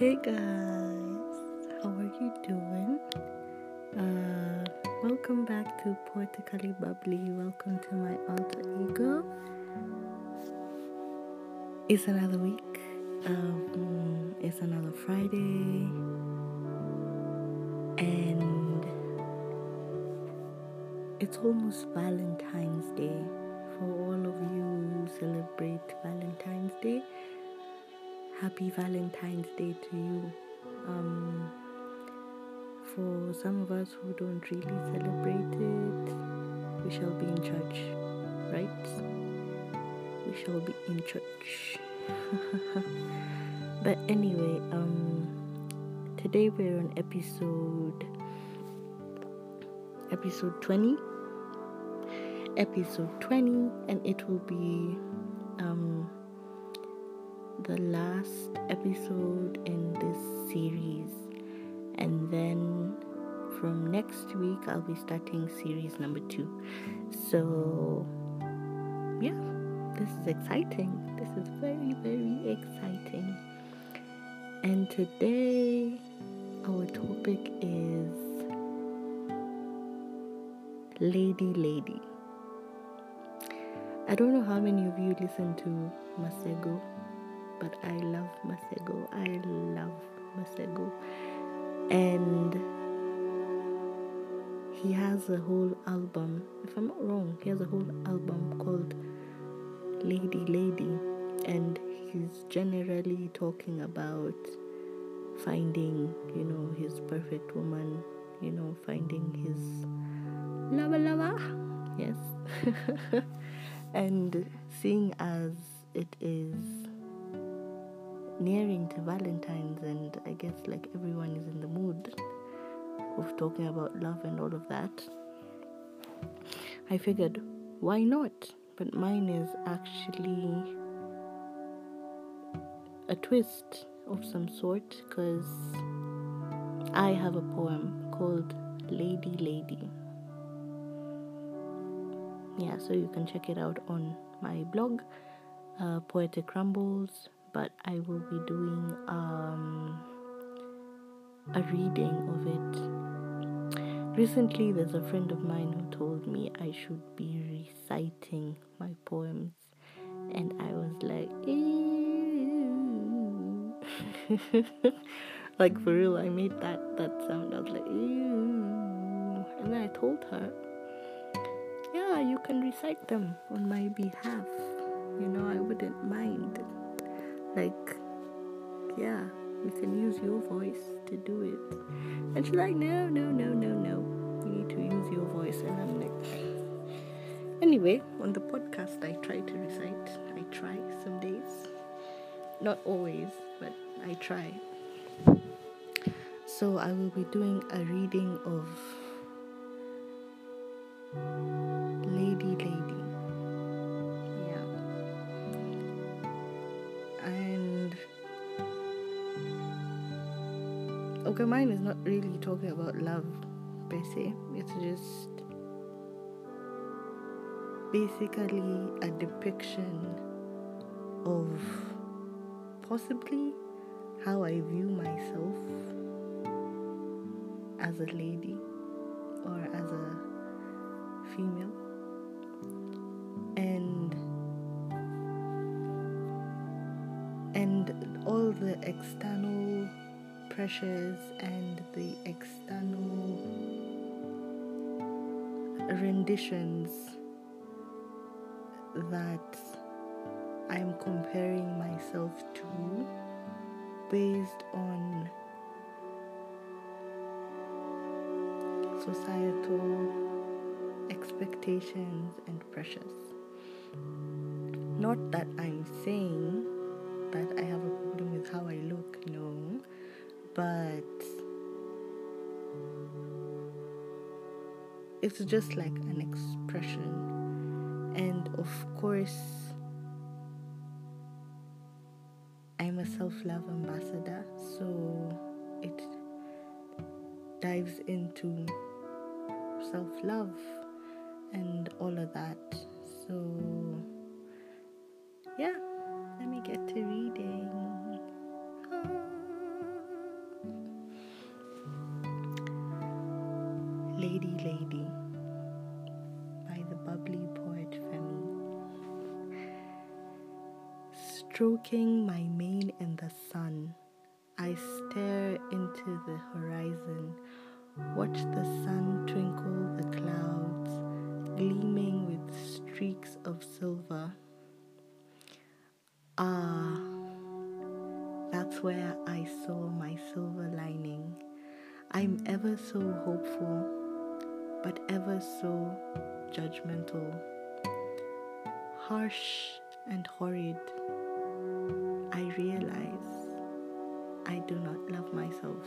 Hey guys, how are you doing? Uh, welcome back to Poetically Bubbly. Welcome to my alter ego. It's another week. Um, it's another Friday, and it's almost Valentine's Day. For all of you who celebrate Valentine's Day, happy Valentine's Day to you. Um, for some of us who don't really celebrate it, we shall be in church, right? We shall be in church. but anyway, um, today we're on episode episode 20 episode 20 and it will be um the last episode in this series. And then from next week, I'll be starting series number two. So, yeah, this is exciting. This is very, very exciting. And today, our topic is Lady Lady. I don't know how many of you listen to Masego but I love Masego. I love Masego. And he has a whole album, if I'm not wrong, he has a whole album called Lady Lady. And he's generally talking about finding, you know, his perfect woman, you know, finding his lava lava. Yes. and seeing as it is nearing to Valentine's, and I guess like everyone is in the mood of talking about love and all of that, I figured, why not? But mine is actually a twist of some sort because I have a poem called Lady Lady. Yeah, so you can check it out on my blog, uh, Poetic Crumbles but I will be doing um, a reading of it. Recently, there's a friend of mine who told me I should be reciting my poems, and I was like, ew. like for real, I made that that sound. I was like, ew. and then I told her, yeah, you can recite them on my behalf. You know, I wouldn't mind. Like, yeah, we can use your voice to do it. And she's like, no, no, no, no, no. You need to use your voice. And I'm like, anyway, on the podcast, I try to recite. I try some days. Not always, but I try. So I will be doing a reading of okay, mine is not really talking about love per se. It's just basically a depiction of possibly how I view myself as a lady or as a female. And and all the external pressures and the external renditions that I'm comparing myself to based on societal expectations and pressures. Not that I'm saying that I have a problem with how I look, no but it's just like an expression. And of course, I'm a self love ambassador, so it dives into self love and all of that. So, yeah, let me get to reading. Lady Lady by the bubbly poet Femi. Stroking my mane in the sun, I stare into the horizon, watch the sun twinkle the clouds, gleaming with streaks of silver. Ah, that's where I saw my silver lining. I'm ever so hopeful but ever so judgmental, harsh and horrid. I realize I do not love myself.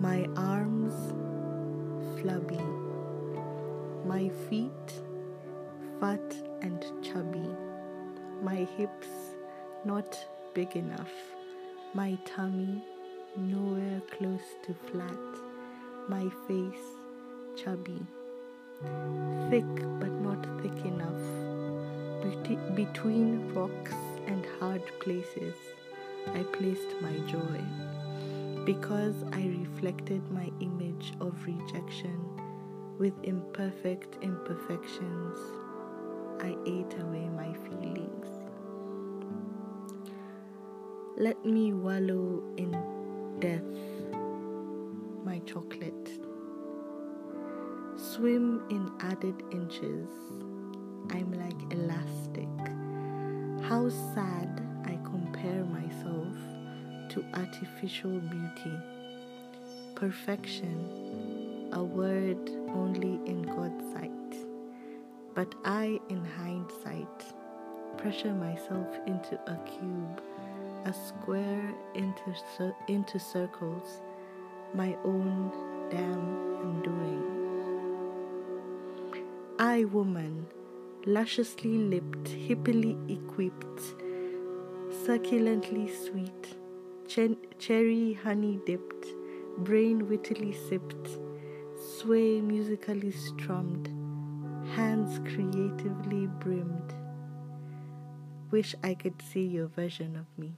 My arms flabby, my feet fat and chubby, my hips not big enough, my tummy nowhere close to flat, my face chubby, thick but not thick enough, between rocks and hard places, I placed my joy. Because I reflected my image of rejection with imperfect imperfections, I ate away my feelings. Let me wallow in death, my chocolate. Swim in added inches. I'm like elastic. How sad I compare myself to artificial beauty. Perfection, a word only in God's sight. But I, in hindsight, pressure myself into a cube, a square into, into circles, my own damn undoing. I, woman, lusciously lipped, hippily equipped, succulently sweet, cherry honey dipped, brain wittily sipped, sway musically strummed, hands creatively brimmed. Wish I could see your version of me.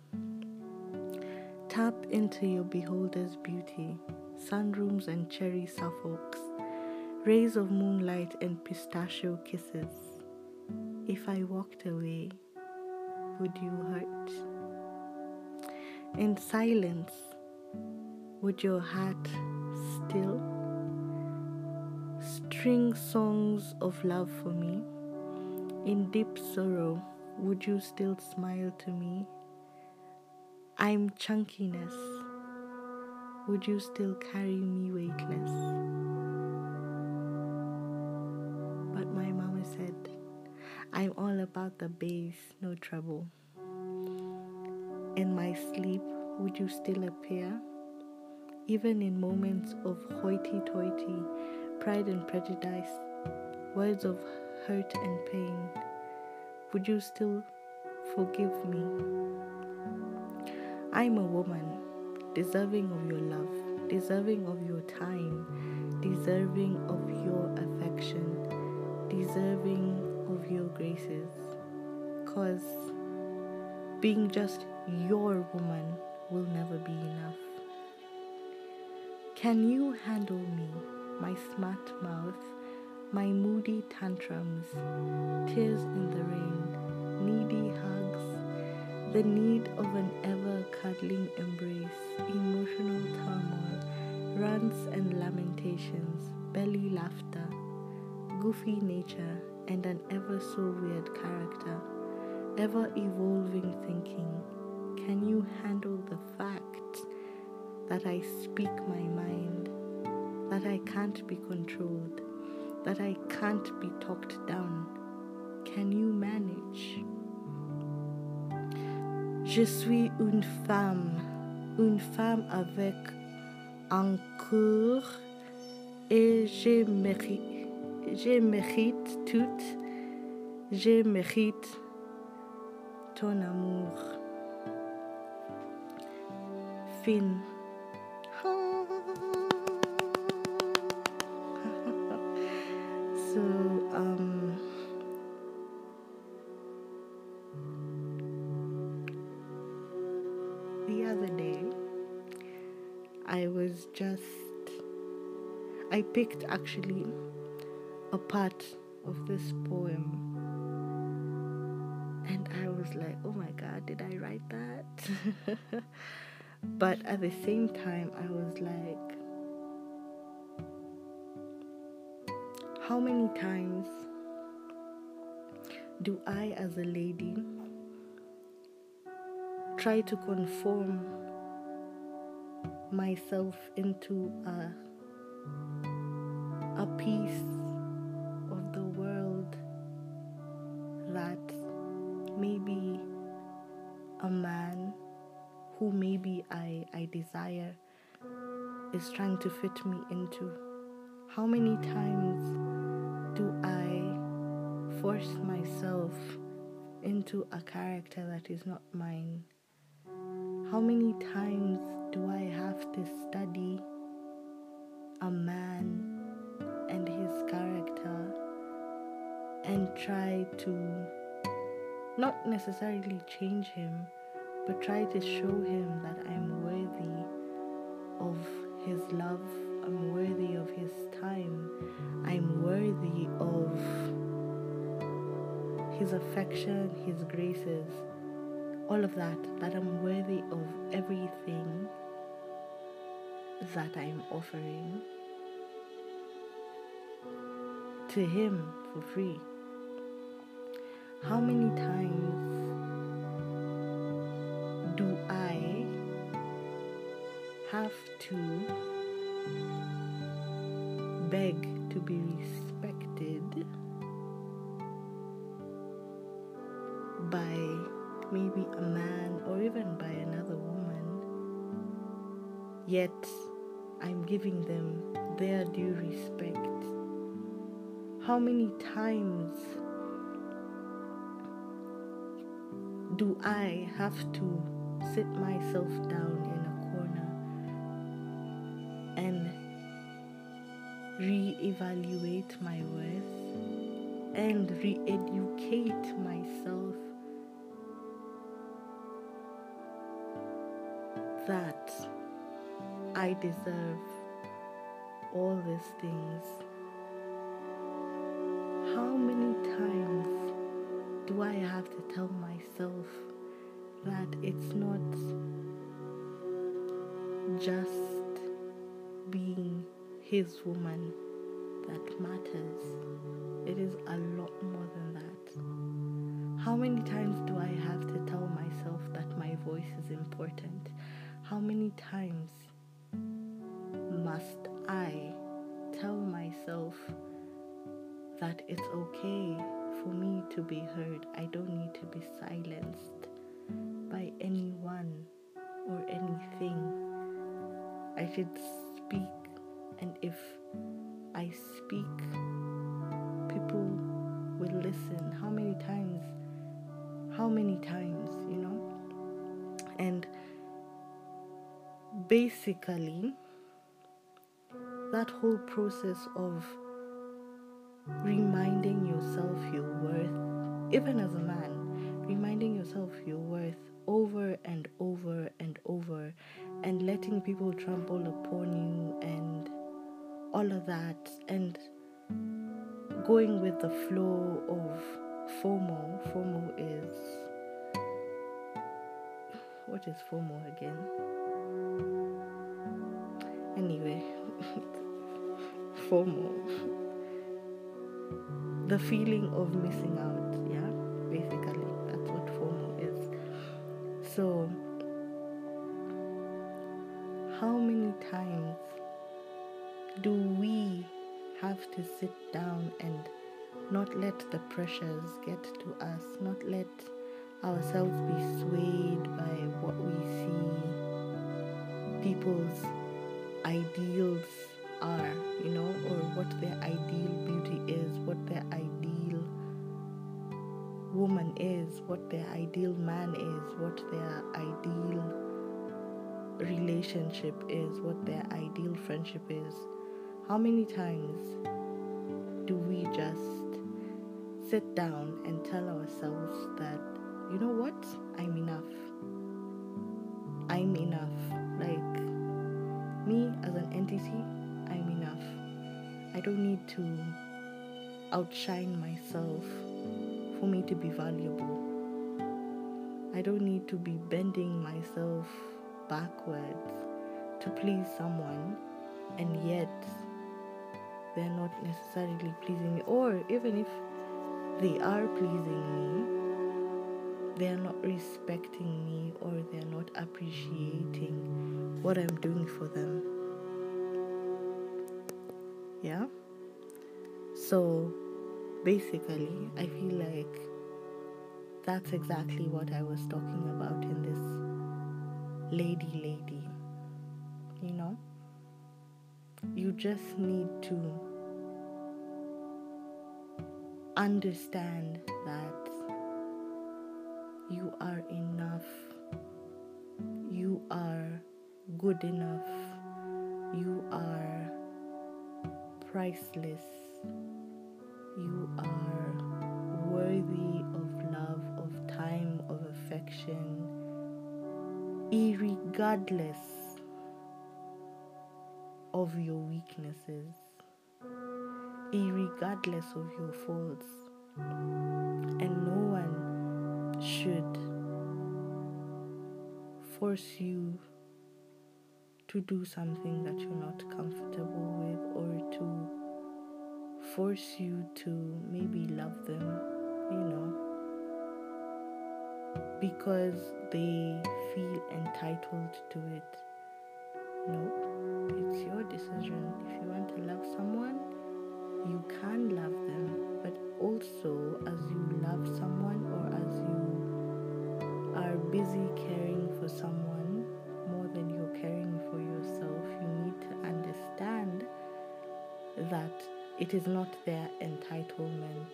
Tap into your beholder's beauty, sunrooms and cherry Suffolks, rays of moonlight and pistachio kisses. If I walked away, would you hurt? In silence, would your heart still? String songs of love for me. In deep sorrow, would you still smile to me? I'm chunkiness. Would you still carry me weightless? But my mama said, I'm all about the base, no trouble. In my sleep, would you still appear? Even in moments of hoity toity, pride and prejudice, words of hurt and pain, would you still forgive me? I'm a woman, deserving of your love, deserving of your time, deserving of your affection, deserving of your graces. Cause being just your woman will never be enough. Can you handle me? my smart mouth, my moody tantrums, tears in the rain, needy hugs, the need of an ever cuddling embrace, emotional turmoil, rants and lamentations, belly laughter, goofy nature, and an ever so weird character, ever evolving thinking. Can you handle the fact that I speak my mind? that I can't be controlled, that I can't be talked down. Can you manage? Je suis une femme, une femme avec un cœur et je mérite, je mérite tout, je mérite ton amour. Fin. Picked actually a part of this poem And I was like, oh my god, did I write that? but at the same time, I was like, how many times do I, as a lady, try to conform myself into a a piece of the world that maybe a man who maybe I, I desire is trying to fit me into. How many times do I force myself into a character that is not mine? How many times do I have to study a man and his character and try to not necessarily change him, but try to show him that I'm worthy of his love, I'm worthy of his time, I'm worthy of his affection, his graces, all of that, that I'm worthy of everything that I'm offering to him for free. How many times do I have to beg to be respected by maybe a man or even by another woman, yet I'm giving them their due respect? How many times do I have to sit myself down in a corner and re-evaluate my worth and re-educate myself that I deserve all these things. How many times do I have to tell myself that it's not just being his woman that matters? It is a lot more than that. How many times do I have to tell myself that my voice is important? How many times must I tell myself that it's okay for me to be heard? I don't need to be silenced by anyone or anything. I should speak, and if I speak, people will listen. How many times? How many times, you know? And basically, that whole process of reminding yourself your worth, even as a man, reminding yourself your worth over and over and over, and letting people trample upon you and all of that, and going with the flow of FOMO. FOMO is. What is FOMO again? Anyway, FOMO. The feeling of missing out, yeah? Basically, that's what FOMO is. So, how many times do we have to sit down and not let the pressures get to us, not let ourselves be swayed by what we see people's ideals are, you know, or what their ideal beauty is, what their ideal woman is, what their ideal man is, what their ideal relationship is, what their ideal friendship is. How many times do we just sit down and tell ourselves that, you know what, I'm enough? I'm enough. Like, me as an entity. I don't need to outshine myself for me to be valuable. I don't need to be bending myself backwards to please someone, and yet they're not necessarily pleasing me. Or even if they are pleasing me, they're not respecting me or they're not appreciating what I'm doing for them. Yeah? So basically, I feel like that's exactly what I was talking about in this lady lady. You know? You just need to understand that you are enough, you are good enough, you are priceless, you are worthy of love, of time, of affection, regardless of your weaknesses, regardless of your faults. And no one should force you to do something that you're not comfortable with or to force you to maybe love them, you know, because they feel entitled to it. No, it's your decision. If you want to love someone, you can love them, but also as you love someone or as you are busy caring for someone more than you're caring for yourself, you need to understand that it is not their entitlement.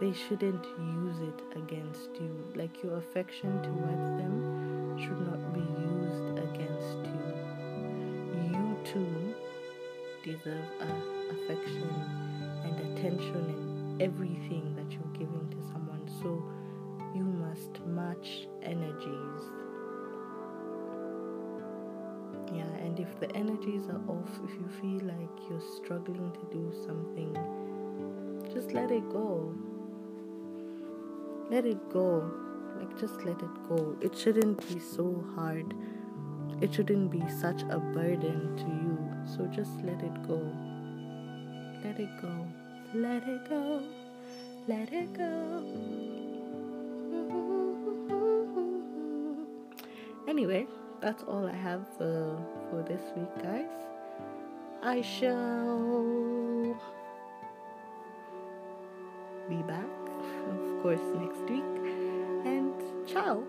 They shouldn't use it against you. Like your affection towards them should not be used against you. You too deserve affection and attention and everything that you're giving to someone. So you must match energies. If the energies are off, if you feel like you're struggling to do something, just let it go. Let it go. Like, just let it go. It shouldn't be so hard. It shouldn't be such a burden to you. So just let it go. Let it go. Let it go. Let it go. Anyway, that's all I have uh, for this week, guys. I shall be back, of course, next week. And ciao.